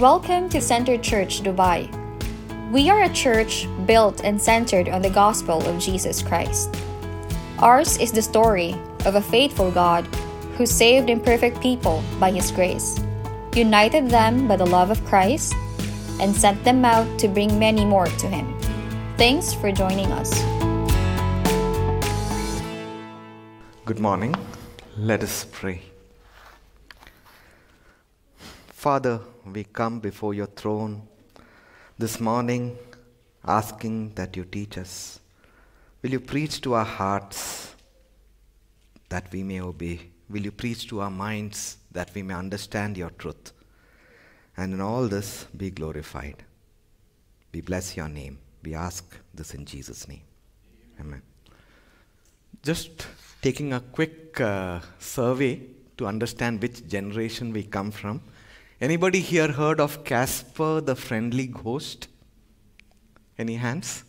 Welcome to Center Church Dubai. We are a church built and centered on the gospel of Jesus Christ. Ours is the story of a faithful God who saved imperfect people by his grace, united them by the love of Christ, and sent them out to bring many more to him. Thanks for joining us. Good morning. Let us pray. Father, we come before your throne this morning asking that you teach us. Will you preach to our hearts that we may obey? Will you preach to our minds that we may understand your truth? And in all this, be glorified. We bless your name. We ask this in Jesus' name. Amen. Just taking a quick uh, survey to understand which generation we come from. Anybody here heard of Casper the Friendly Ghost? Any hands?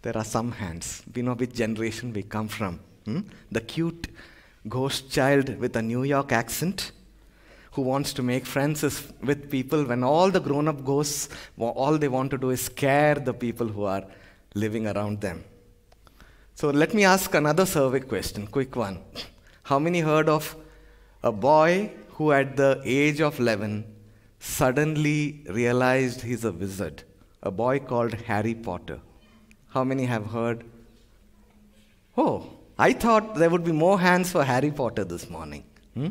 There are some hands. We know which generation we come from. Hmm? The cute ghost child with a New York accent who wants to make friends with people when all the grown up ghosts, all they want to do is scare the people who are living around them. So let me ask another survey question, quick one. How many heard of a boy who, at the age of 11, suddenly realized he's a wizard? A boy called Harry Potter. How many have heard? Oh, I thought there would be more hands for Harry Potter this morning. Hmm?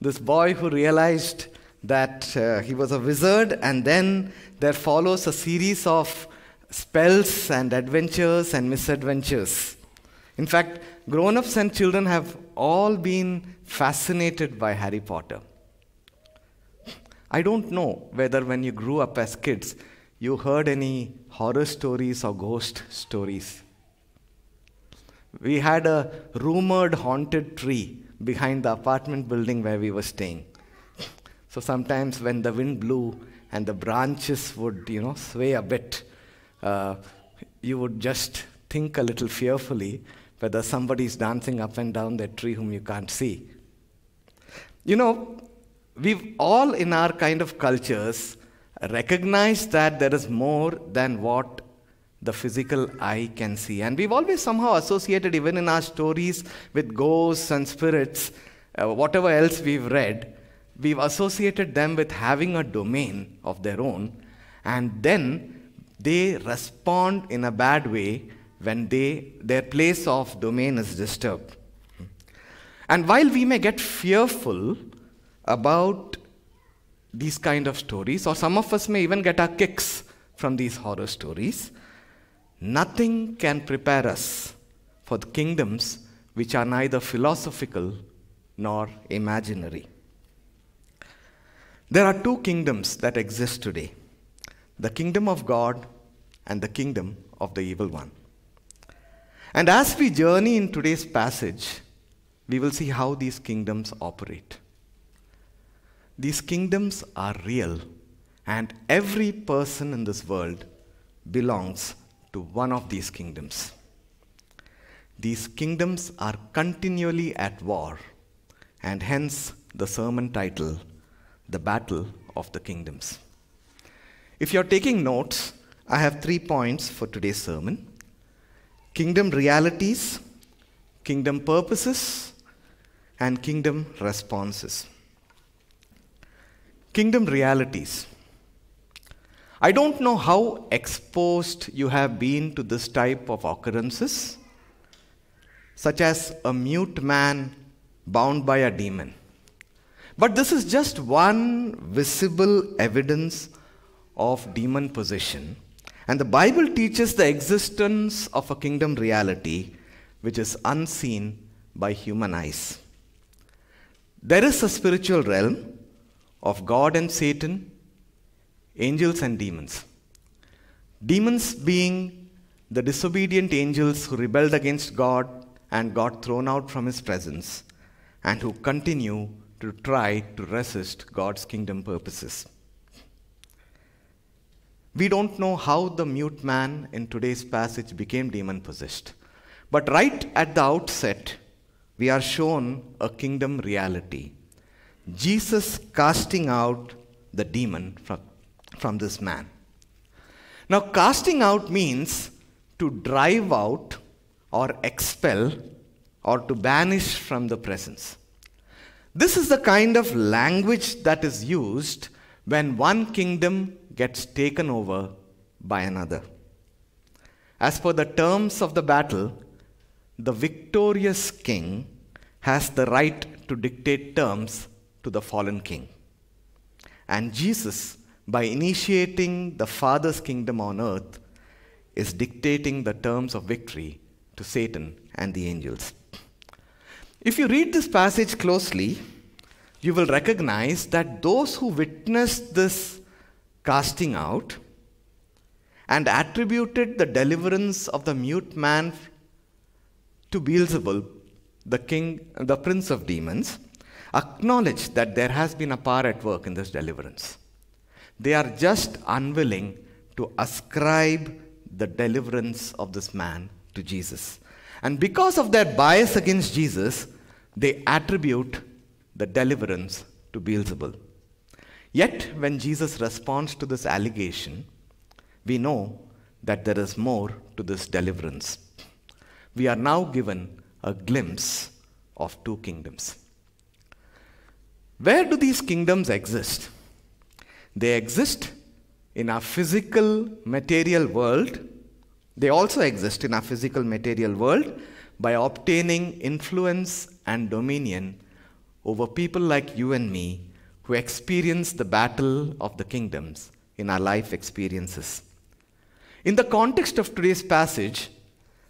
This boy who realized that uh, he was a wizard, and then there follows a series of spells and adventures and misadventures. In fact, grown ups and children have all been fascinated by Harry Potter. I don't know whether when you grew up as kids, you heard any horror stories or ghost stories. We had a rumored haunted tree behind the apartment building where we were staying. So sometimes when the wind blew and the branches would, you know, sway a bit, uh, you would just think a little fearfully whether somebody is dancing up and down that tree whom you can't see. You know, we've all in our kind of cultures recognized that there is more than what the physical eye can see. And we've always somehow associated, even in our stories, with ghosts and spirits, uh, whatever else we've read, we've associated them with having a domain of their own. And then they respond in a bad way when they, their place of domain is disturbed. And while we may get fearful about these kind of stories, or some of us may even get our kicks from these horror stories, nothing can prepare us for the kingdoms which are neither philosophical nor imaginary. There are two kingdoms that exist today the kingdom of God and the kingdom of the evil one. And as we journey in today's passage, we will see how these kingdoms operate. These kingdoms are real, and every person in this world belongs to one of these kingdoms. These kingdoms are continually at war, and hence the sermon title, The Battle of the Kingdoms. If you're taking notes, I have three points for today's sermon kingdom realities, kingdom purposes, and kingdom responses. Kingdom realities. I don't know how exposed you have been to this type of occurrences, such as a mute man bound by a demon. But this is just one visible evidence of demon possession and the Bible teaches the existence of a kingdom reality which is unseen by human eyes. There is a spiritual realm of God and Satan, angels and demons. Demons being the disobedient angels who rebelled against God and got thrown out from his presence and who continue to try to resist God's kingdom purposes. We don't know how the mute man in today's passage became demon possessed. But right at the outset, we are shown a kingdom reality. Jesus casting out the demon from, from this man. Now, casting out means to drive out or expel or to banish from the presence. This is the kind of language that is used when one kingdom gets taken over by another. As per the terms of the battle, the victorious king has the right to dictate terms to the fallen king. And Jesus, by initiating the Father's kingdom on earth, is dictating the terms of victory to Satan and the angels. If you read this passage closely, you will recognize that those who witnessed this casting out and attributed the deliverance of the mute man to Beelzebul, the king, the prince of demons, acknowledge that there has been a power at work in this deliverance. They are just unwilling to ascribe the deliverance of this man to Jesus. And because of their bias against Jesus, they attribute the deliverance to Beelzebul. Yet, when Jesus responds to this allegation, we know that there is more to this deliverance. We are now given a glimpse of two kingdoms. Where do these kingdoms exist? They exist in our physical material world. They also exist in our physical material world by obtaining influence and dominion over people like you and me who experience the battle of the kingdoms in our life experiences. In the context of today's passage,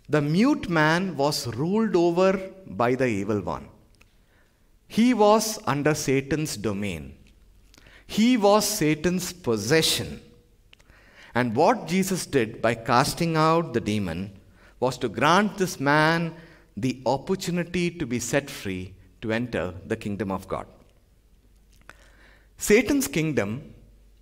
the mute man was ruled over by the evil one. He was under Satan's domain. He was Satan's possession. And what Jesus did by casting out the demon was to grant this man the opportunity to be set free to enter the kingdom of God. Satan's kingdom,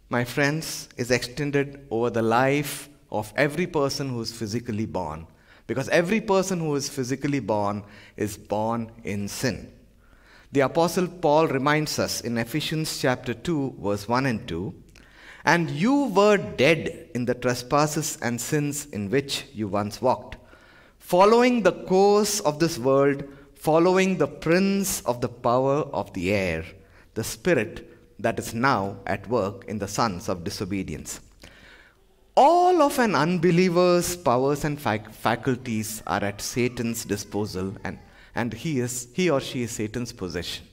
my friends, is extended over the life of every person who is physically born. Because every person who is physically born is born in sin. The Apostle Paul reminds us in Ephesians chapter 2, verse 1 and 2 And you were dead in the trespasses and sins in which you once walked following the course of this world, following the prince of the power of the air, the spirit that is now at work in the sons of disobedience. All of an unbeliever's powers and fac- faculties are at Satan's disposal, and, and he, is, he or she is Satan's possession.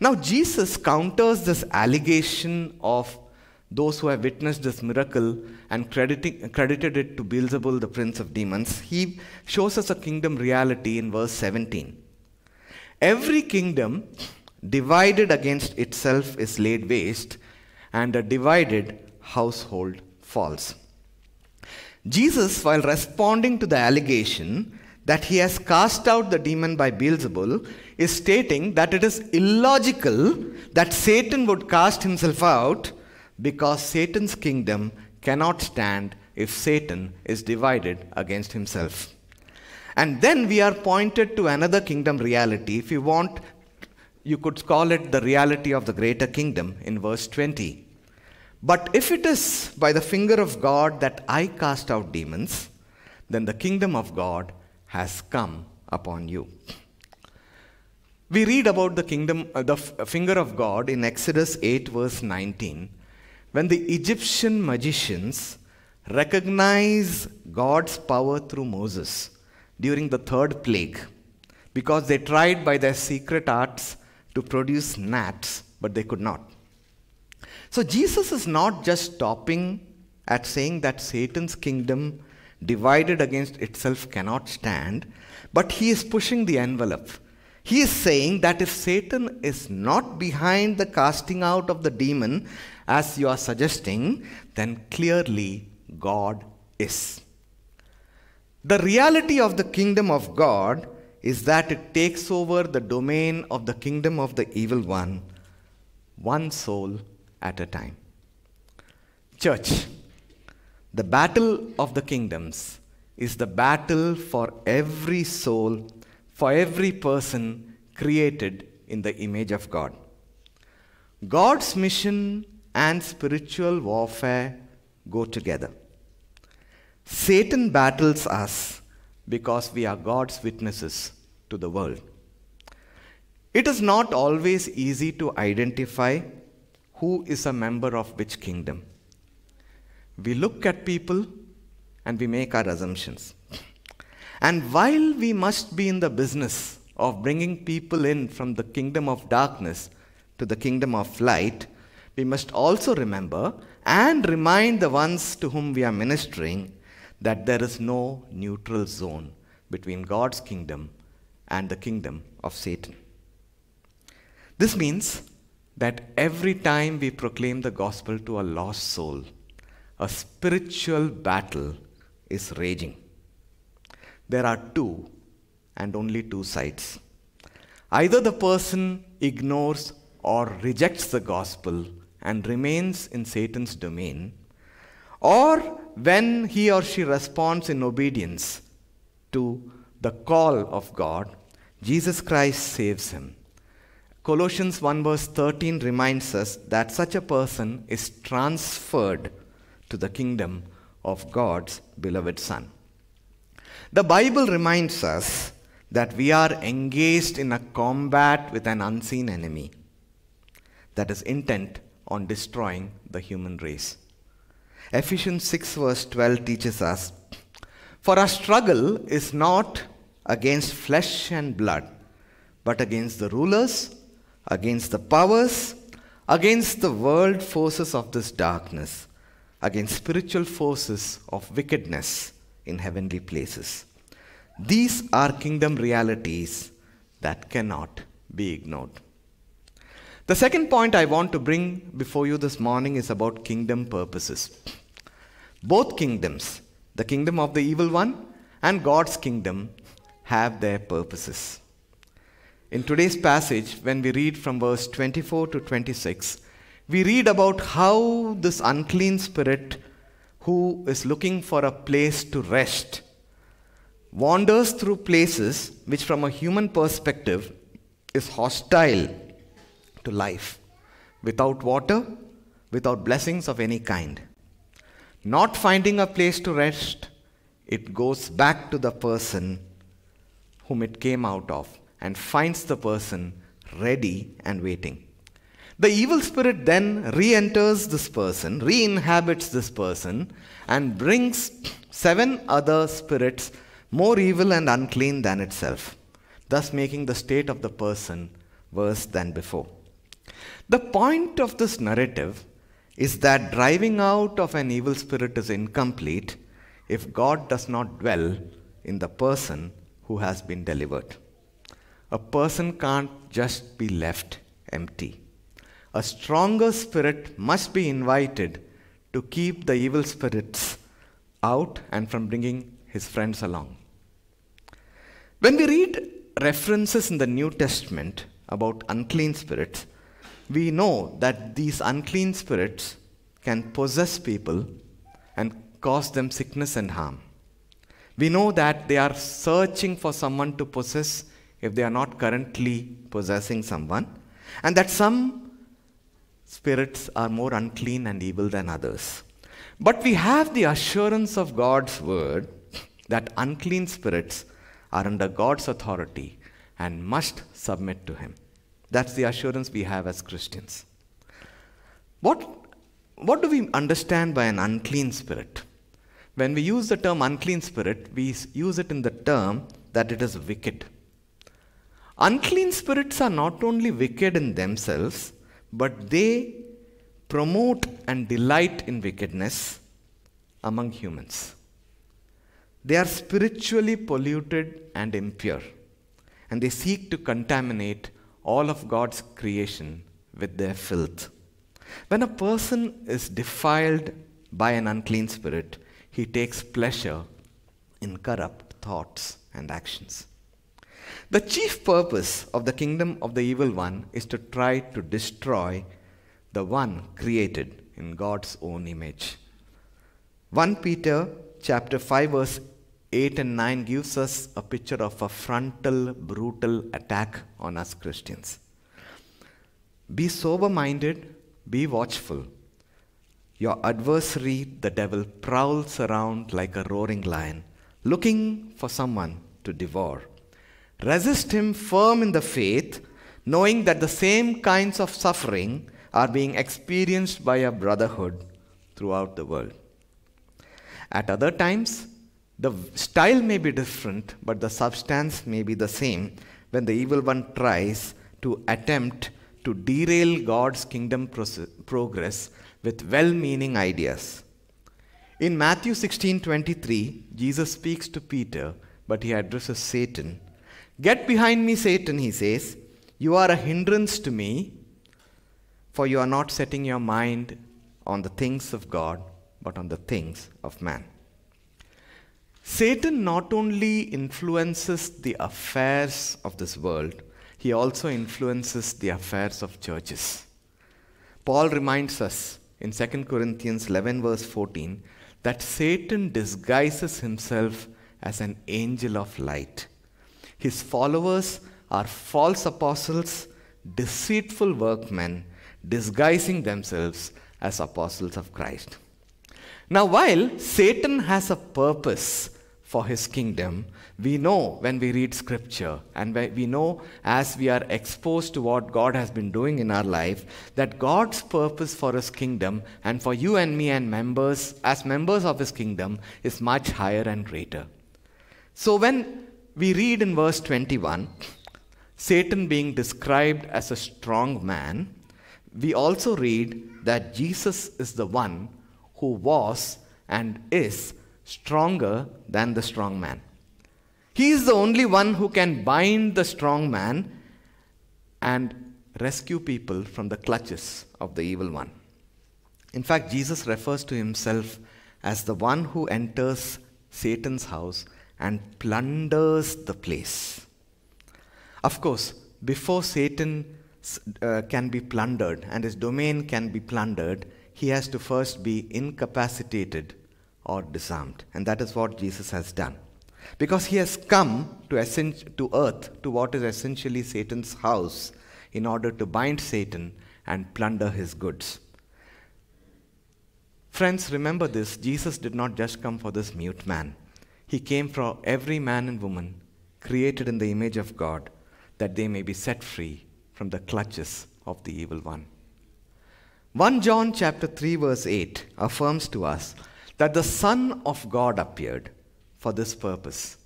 Now, Jesus counters this allegation of those who have witnessed this miracle and crediting, credited it to Beelzebul, the prince of demons, he shows us a kingdom reality in verse 17. Every kingdom divided against itself is laid waste, and a divided household falls. Jesus, while responding to the allegation that he has cast out the demon by Beelzebul, is stating that it is illogical that Satan would cast himself out because Satan's kingdom cannot stand if Satan is divided against himself. And then we are pointed to another kingdom reality. If you want, you could call it the reality of the greater kingdom in verse 20. But if it is by the finger of God that I cast out demons, then the kingdom of God has come upon you. We read about the kingdom, uh, the f- finger of God in Exodus 8, verse 19 when the Egyptian magicians recognize God's power through Moses during the third plague, because they tried by their secret arts to produce gnats, but they could not. So Jesus is not just stopping at saying that Satan's kingdom divided against itself cannot stand, but he is pushing the envelope. He is saying that if Satan is not behind the casting out of the demon, as you are suggesting, then clearly God is. The reality of the kingdom of God is that it takes over the domain of the kingdom of the evil one, one soul at a time. Church, the battle of the kingdoms is the battle for every soul, for every person created in the image of God. God's mission and spiritual warfare go together. Satan battles us because we are God's witnesses to the world. It is not always easy to identify who is a member of which kingdom. We look at people and we make our assumptions. And while we must be in the business of bringing people in from the kingdom of darkness to the kingdom of light, we must also remember and remind the ones to whom we are ministering that there is no neutral zone between God's kingdom and the kingdom of Satan. This means that every time we proclaim the gospel to a lost soul, a spiritual battle is raging. There are two and only two sides. Either the person ignores or rejects the gospel and remains in Satan's domain, or when he or she responds in obedience to the call of God, Jesus Christ saves him. Colossians 1 verse 13 reminds us that such a person is transferred to the kingdom of God's beloved Son. The Bible reminds us that we are engaged in a combat with an unseen enemy that is intent on destroying the human race. Ephesians 6 verse 12 teaches us For our struggle is not against flesh and blood, but against the rulers, against the powers, against the world forces of this darkness, against spiritual forces of wickedness in heavenly places. These are kingdom realities that cannot be ignored. The second point I want to bring before you this morning is about kingdom purposes. Both kingdoms, the kingdom of the evil one and God's kingdom, have their purposes. In today's passage, when we read from verse 24 to 26, we read about how this unclean spirit, who is looking for a place to rest, wanders through places which, from a human perspective, is hostile to life, without water, without blessings of any kind. Not finding a place to rest, it goes back to the person whom it came out of and finds the person ready and waiting. The evil spirit then re enters this person, re inhabits this person, and brings seven other spirits more evil and unclean than itself, thus making the state of the person worse than before. The point of this narrative is that driving out of an evil spirit is incomplete if God does not dwell in the person who has been delivered. A person can't just be left empty. A stronger spirit must be invited to keep the evil spirits out and from bringing his friends along. When we read references in the New Testament about unclean spirits, we know that these unclean spirits can possess people and cause them sickness and harm. We know that they are searching for someone to possess if they are not currently possessing someone, and that some spirits are more unclean and evil than others. But we have the assurance of God's word that unclean spirits are under God's authority and must submit to Him. That's the assurance we have as Christians. What, what do we understand by an unclean spirit? When we use the term unclean spirit, we use it in the term that it is wicked. Unclean spirits are not only wicked in themselves, but they promote and delight in wickedness among humans. They are spiritually polluted and impure, and they seek to contaminate all of God's creation with their filth. When a person is defiled by an unclean spirit, he takes pleasure in corrupt thoughts and actions. The chief purpose of the kingdom of the evil one is to try to destroy the one created in God's own image. 1 Peter chapter 5 verse 8 and 9 gives us a picture of a frontal brutal attack on us Christians. Be sober minded, be watchful. Your adversary, the devil, prowls around like a roaring lion, looking for someone to devour. Resist him firm in the faith, knowing that the same kinds of suffering are being experienced by a brotherhood throughout the world. At other times, the style may be different, but the substance may be the same when the evil one tries to attempt to derail God's kingdom progress with well meaning ideas. In Matthew 16:23, Jesus speaks to Peter, but he addresses Satan. Get behind me, Satan, he says. You are a hindrance to me, for you are not setting your mind on the things of God, but on the things of man. Satan not only influences the affairs of this world, he also influences the affairs of churches. Paul reminds us in 2 Corinthians 11, verse 14, that Satan disguises himself as an angel of light. His followers are false apostles, deceitful workmen, disguising themselves as apostles of Christ. Now, while Satan has a purpose for his kingdom, we know when we read scripture and we know as we are exposed to what God has been doing in our life that God's purpose for his kingdom and for you and me and members as members of his kingdom is much higher and greater. So when we read in verse 21 Satan being described as a strong man, we also read that Jesus is the one who was and is stronger than the strong man. He is the only one who can bind the strong man and rescue people from the clutches of the evil one. In fact, Jesus refers to himself as the one who enters Satan's house and plunders the place. Of course, before Satan uh, can be plundered and his domain can be plundered, he has to first be incapacitated or disarmed. And that is what Jesus has done. Because he has come to, essen- to earth, to what is essentially Satan's house, in order to bind Satan and plunder his goods. Friends, remember this Jesus did not just come for this mute man, he came for every man and woman created in the image of God, that they may be set free from the clutches of the evil one. 1 John chapter 3 verse 8 affirms to us that the Son of God appeared for this purpose,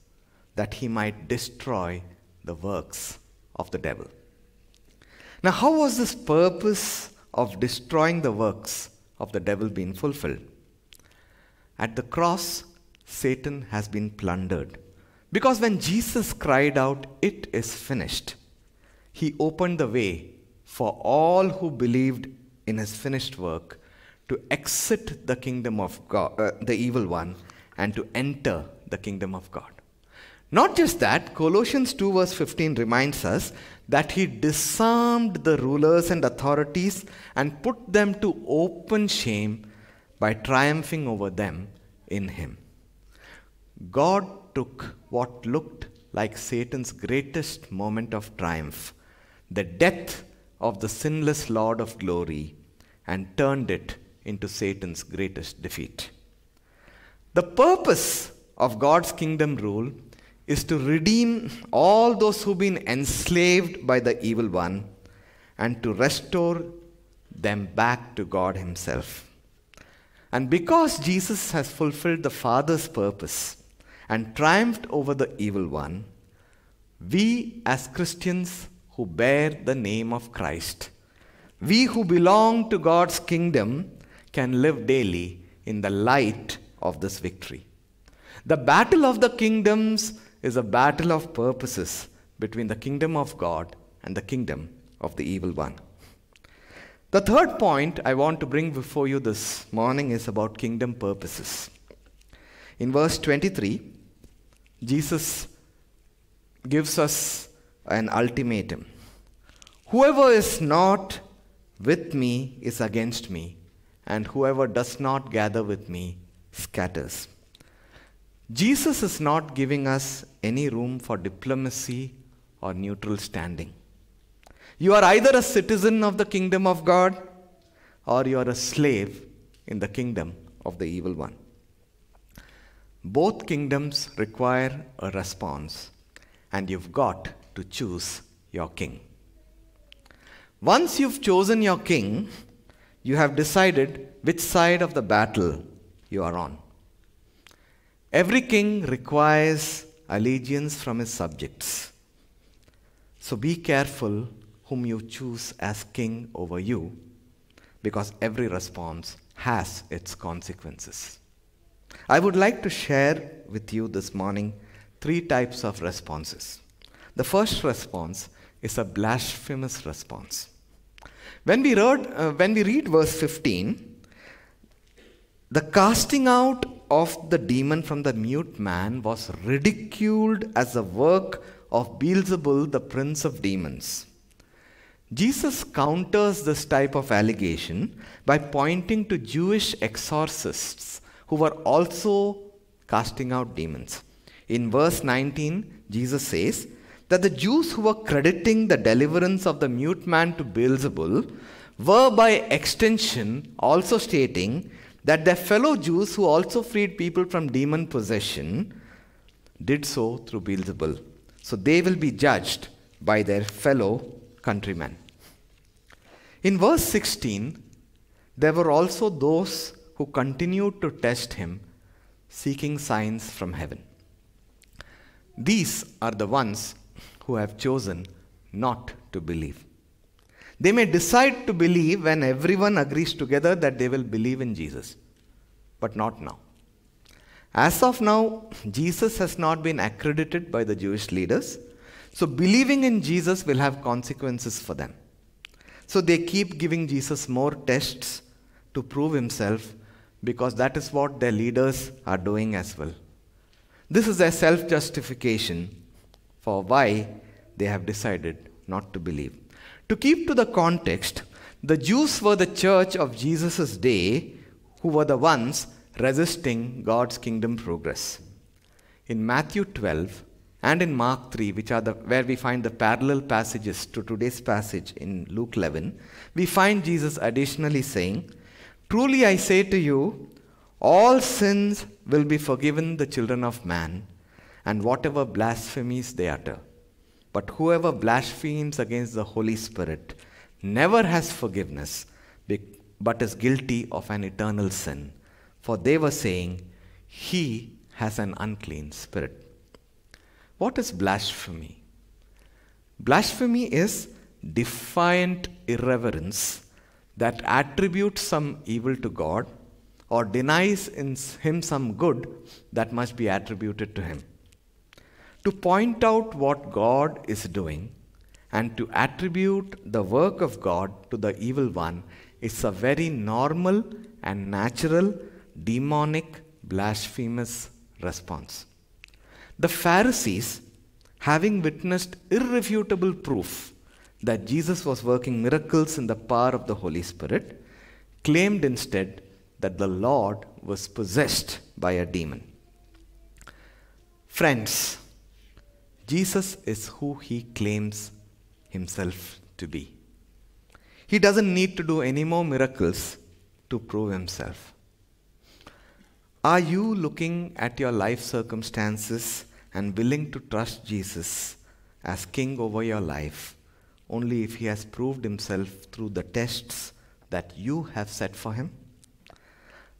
that he might destroy the works of the devil. Now, how was this purpose of destroying the works of the devil being fulfilled? At the cross, Satan has been plundered. Because when Jesus cried out, It is finished, he opened the way for all who believed in his finished work to exit the kingdom of God, uh, the evil one, and to enter the kingdom of God. Not just that, Colossians 2 verse 15 reminds us that he disarmed the rulers and authorities and put them to open shame by triumphing over them in him. God took what looked like Satan's greatest moment of triumph, the death of the sinless Lord of glory, and turned it into Satan's greatest defeat. The purpose of God's kingdom rule is to redeem all those who've been enslaved by the evil one and to restore them back to God Himself. And because Jesus has fulfilled the Father's purpose and triumphed over the evil one, we as Christians who bear the name of Christ, we who belong to God's kingdom, can live daily in the light of this victory. The battle of the kingdoms is a battle of purposes between the kingdom of God and the kingdom of the evil one. The third point I want to bring before you this morning is about kingdom purposes. In verse 23, Jesus gives us an ultimatum Whoever is not with me is against me, and whoever does not gather with me scatters. Jesus is not giving us any room for diplomacy or neutral standing. You are either a citizen of the kingdom of God or you are a slave in the kingdom of the evil one. Both kingdoms require a response, and you've got to choose your king. Once you've chosen your king, you have decided which side of the battle you are on. Every king requires allegiance from his subjects. So be careful whom you choose as king over you, because every response has its consequences. I would like to share with you this morning three types of responses. The first response is a blasphemous response. When we read, uh, when we read verse 15, the casting out of the demon from the mute man was ridiculed as a work of Beelzebul, the prince of demons. Jesus counters this type of allegation by pointing to Jewish exorcists who were also casting out demons. In verse 19, Jesus says that the Jews who were crediting the deliverance of the mute man to Beelzebul were by extension also stating that their fellow Jews who also freed people from demon possession did so through Beelzebul. So they will be judged by their fellow countrymen. In verse 16, there were also those who continued to test him, seeking signs from heaven. These are the ones who have chosen not to believe. They may decide to believe when everyone agrees together that they will believe in Jesus, but not now. As of now, Jesus has not been accredited by the Jewish leaders, so believing in Jesus will have consequences for them. So they keep giving Jesus more tests to prove himself because that is what their leaders are doing as well. This is their self justification for why they have decided not to believe. To keep to the context, the Jews were the church of Jesus' day who were the ones resisting God's kingdom progress. In Matthew 12, and in Mark 3, which are the, where we find the parallel passages to today's passage in Luke 11, we find Jesus additionally saying, Truly I say to you, all sins will be forgiven the children of man, and whatever blasphemies they utter. But whoever blasphemes against the Holy Spirit never has forgiveness, but is guilty of an eternal sin. For they were saying, He has an unclean spirit. What is blasphemy? Blasphemy is defiant irreverence that attributes some evil to God or denies in him some good that must be attributed to him. To point out what God is doing and to attribute the work of God to the evil one is a very normal and natural demonic blasphemous response. The Pharisees, having witnessed irrefutable proof that Jesus was working miracles in the power of the Holy Spirit, claimed instead that the Lord was possessed by a demon. Friends, Jesus is who he claims himself to be. He doesn't need to do any more miracles to prove himself. Are you looking at your life circumstances and willing to trust Jesus as king over your life only if he has proved himself through the tests that you have set for him?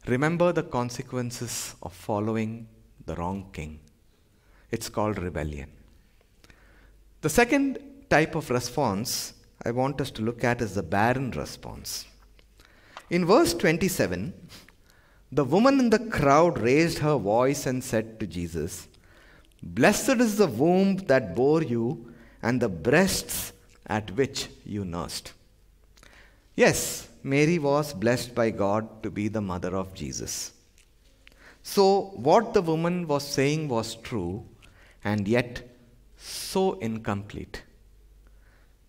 Remember the consequences of following the wrong king. It's called rebellion. The second type of response I want us to look at is the barren response. In verse 27, the woman in the crowd raised her voice and said to Jesus, Blessed is the womb that bore you and the breasts at which you nursed. Yes, Mary was blessed by God to be the mother of Jesus. So, what the woman was saying was true and yet so incomplete.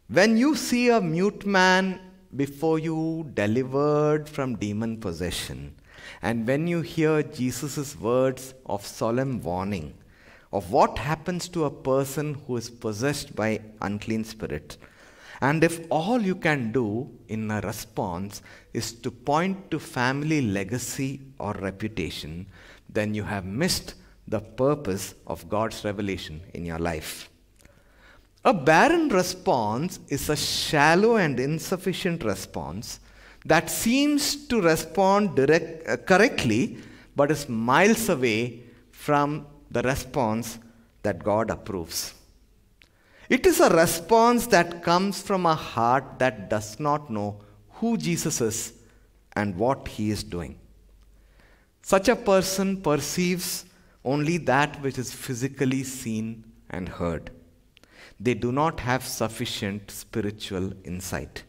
When you see a mute man before you delivered from demon possession, and when you hear Jesus' words of solemn warning, of what happens to a person who is possessed by unclean spirit. And if all you can do in a response is to point to family legacy or reputation, then you have missed the purpose of God's revelation in your life. A barren response is a shallow and insufficient response that seems to respond direct, uh, correctly but is miles away from the response that God approves. It is a response that comes from a heart that does not know who Jesus is and what he is doing. Such a person perceives only that which is physically seen and heard. They do not have sufficient spiritual insight.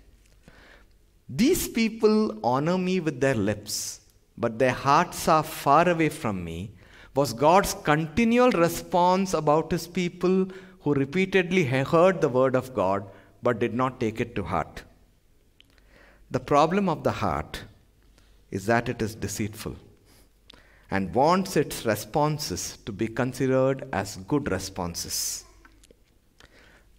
These people honor me with their lips, but their hearts are far away from me, was God's continual response about his people who repeatedly heard the word of God but did not take it to heart. The problem of the heart is that it is deceitful and wants its responses to be considered as good responses.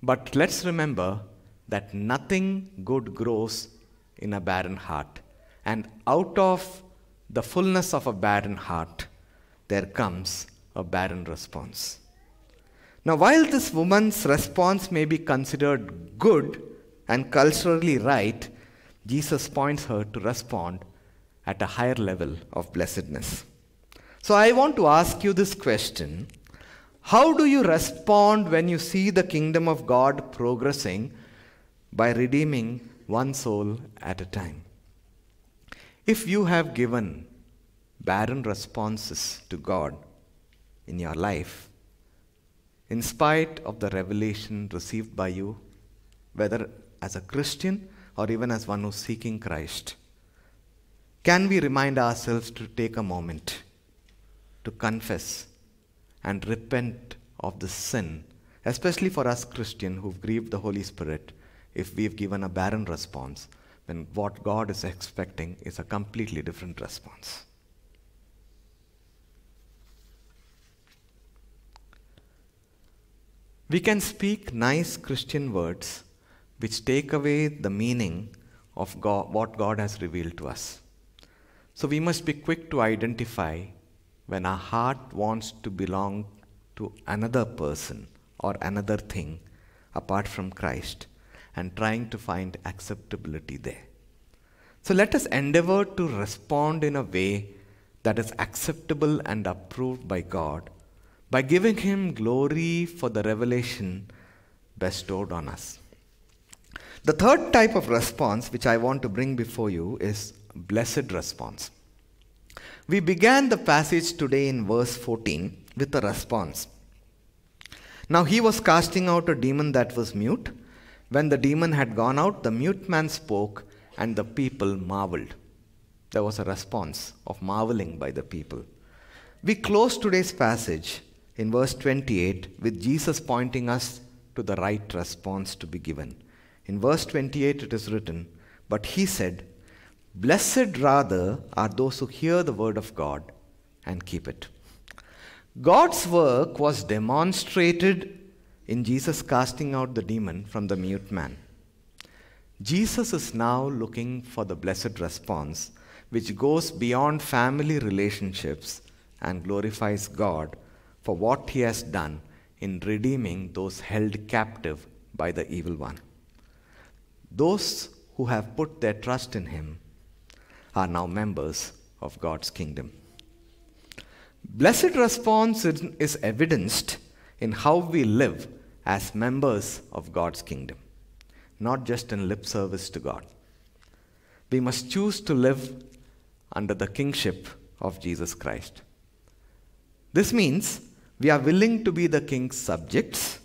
But let's remember that nothing good grows in a barren heart. And out of the fullness of a barren heart, there comes a barren response. Now, while this woman's response may be considered good and culturally right, Jesus points her to respond at a higher level of blessedness. So, I want to ask you this question How do you respond when you see the kingdom of God progressing by redeeming one soul at a time? If you have given barren responses to God in your life, in spite of the revelation received by you, whether as a Christian or even as one who's seeking Christ, can we remind ourselves to take a moment to confess and repent of the sin, especially for us Christians who've grieved the Holy Spirit, if we've given a barren response, when what God is expecting is a completely different response? We can speak nice Christian words which take away the meaning of God, what God has revealed to us. So we must be quick to identify when our heart wants to belong to another person or another thing apart from Christ and trying to find acceptability there. So let us endeavor to respond in a way that is acceptable and approved by God by giving Him glory for the revelation bestowed on us. The third type of response, which I want to bring before you, is blessed response. We began the passage today in verse 14 with a response. Now he was casting out a demon that was mute. When the demon had gone out, the mute man spoke, and the people marveled. There was a response of marveling by the people. We close today's passage in verse 28 with Jesus pointing us to the right response to be given. In verse 28, it is written, But he said, Blessed rather are those who hear the word of God and keep it. God's work was demonstrated in Jesus casting out the demon from the mute man. Jesus is now looking for the blessed response which goes beyond family relationships and glorifies God for what he has done in redeeming those held captive by the evil one. Those who have put their trust in him are now members of God's kingdom. Blessed response is evidenced in how we live as members of God's kingdom, not just in lip service to God. We must choose to live under the kingship of Jesus Christ. This means we are willing to be the king's subjects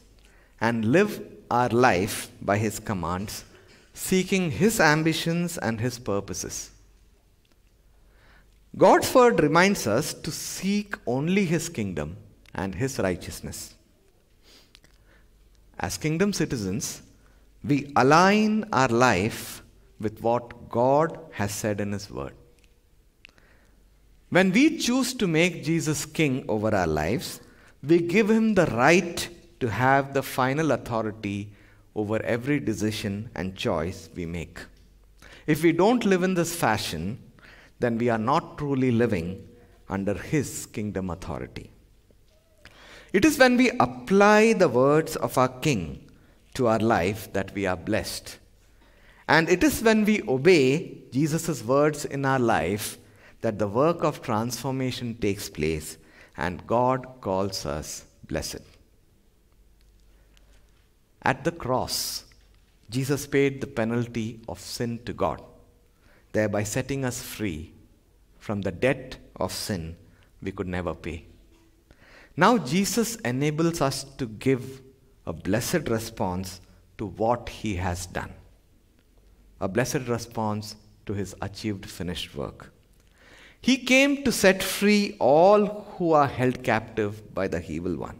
and live our life by his commands, seeking his ambitions and his purposes. God's word reminds us to seek only his kingdom and his righteousness. As kingdom citizens, we align our life with what God has said in his word. When we choose to make Jesus king over our lives, we give him the right to have the final authority over every decision and choice we make. If we don't live in this fashion, then we are not truly living under His kingdom authority. It is when we apply the words of our King to our life that we are blessed. And it is when we obey Jesus' words in our life that the work of transformation takes place and God calls us blessed. At the cross, Jesus paid the penalty of sin to God, thereby setting us free from the debt of sin we could never pay. Now, Jesus enables us to give a blessed response to what he has done, a blessed response to his achieved finished work. He came to set free all who are held captive by the evil one.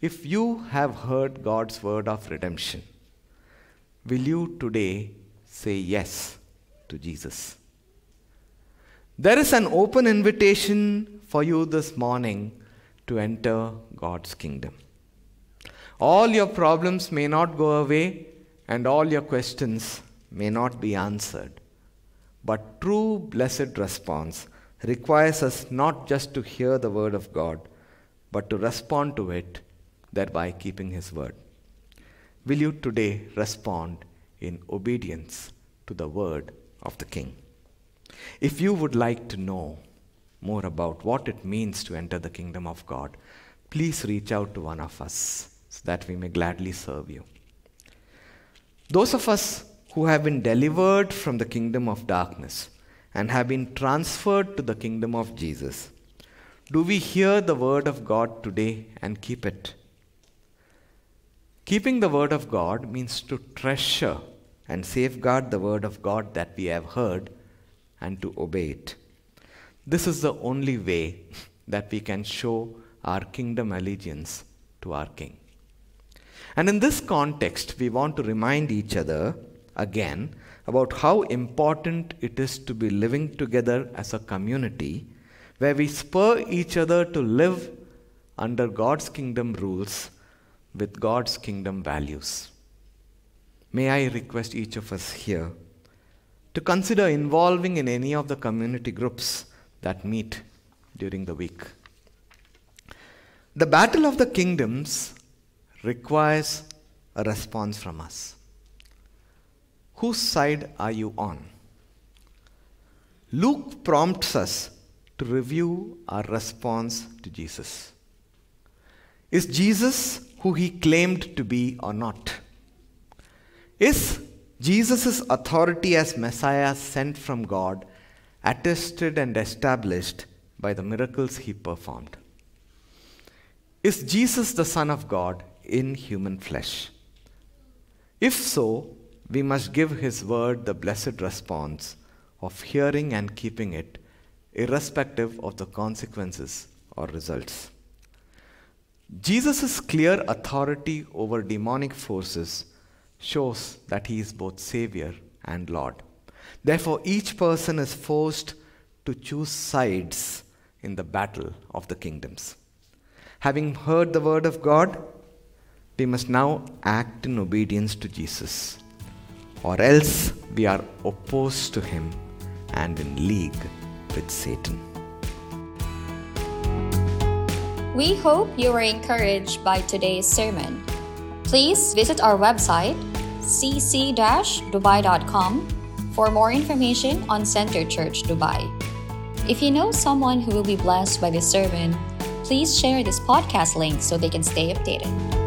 If you have heard God's word of redemption, will you today say yes to Jesus? There is an open invitation for you this morning to enter God's kingdom. All your problems may not go away, and all your questions may not be answered. But true blessed response requires us not just to hear the word of God, but to respond to it, thereby keeping His word. Will you today respond in obedience to the word of the King? If you would like to know more about what it means to enter the kingdom of God, please reach out to one of us so that we may gladly serve you. Those of us who have been delivered from the kingdom of darkness and have been transferred to the kingdom of Jesus, do we hear the word of God today and keep it? Keeping the word of God means to treasure and safeguard the word of God that we have heard and to obey it. This is the only way that we can show our kingdom allegiance to our King. And in this context, we want to remind each other again about how important it is to be living together as a community where we spur each other to live under God's kingdom rules with God's kingdom values. May I request each of us here to consider involving in any of the community groups that meet during the week. The battle of the kingdoms requires a response from us. Whose side are you on? Luke prompts us to review our response to Jesus. Is Jesus who he claimed to be or not? Is Jesus' authority as Messiah sent from God, attested and established by the miracles he performed. Is Jesus the Son of God in human flesh? If so, we must give his word the blessed response of hearing and keeping it, irrespective of the consequences or results. Jesus' clear authority over demonic forces shows that he is both Savior and Lord. Therefore, each person is forced to choose sides in the battle of the kingdoms. Having heard the word of God, we must now act in obedience to Jesus, or else we are opposed to him and in league with Satan. We hope you were encouraged by today's sermon. Please visit our website cc-dubai.com for more information on Center Church Dubai. If you know someone who will be blessed by this sermon, please share this podcast link so they can stay updated.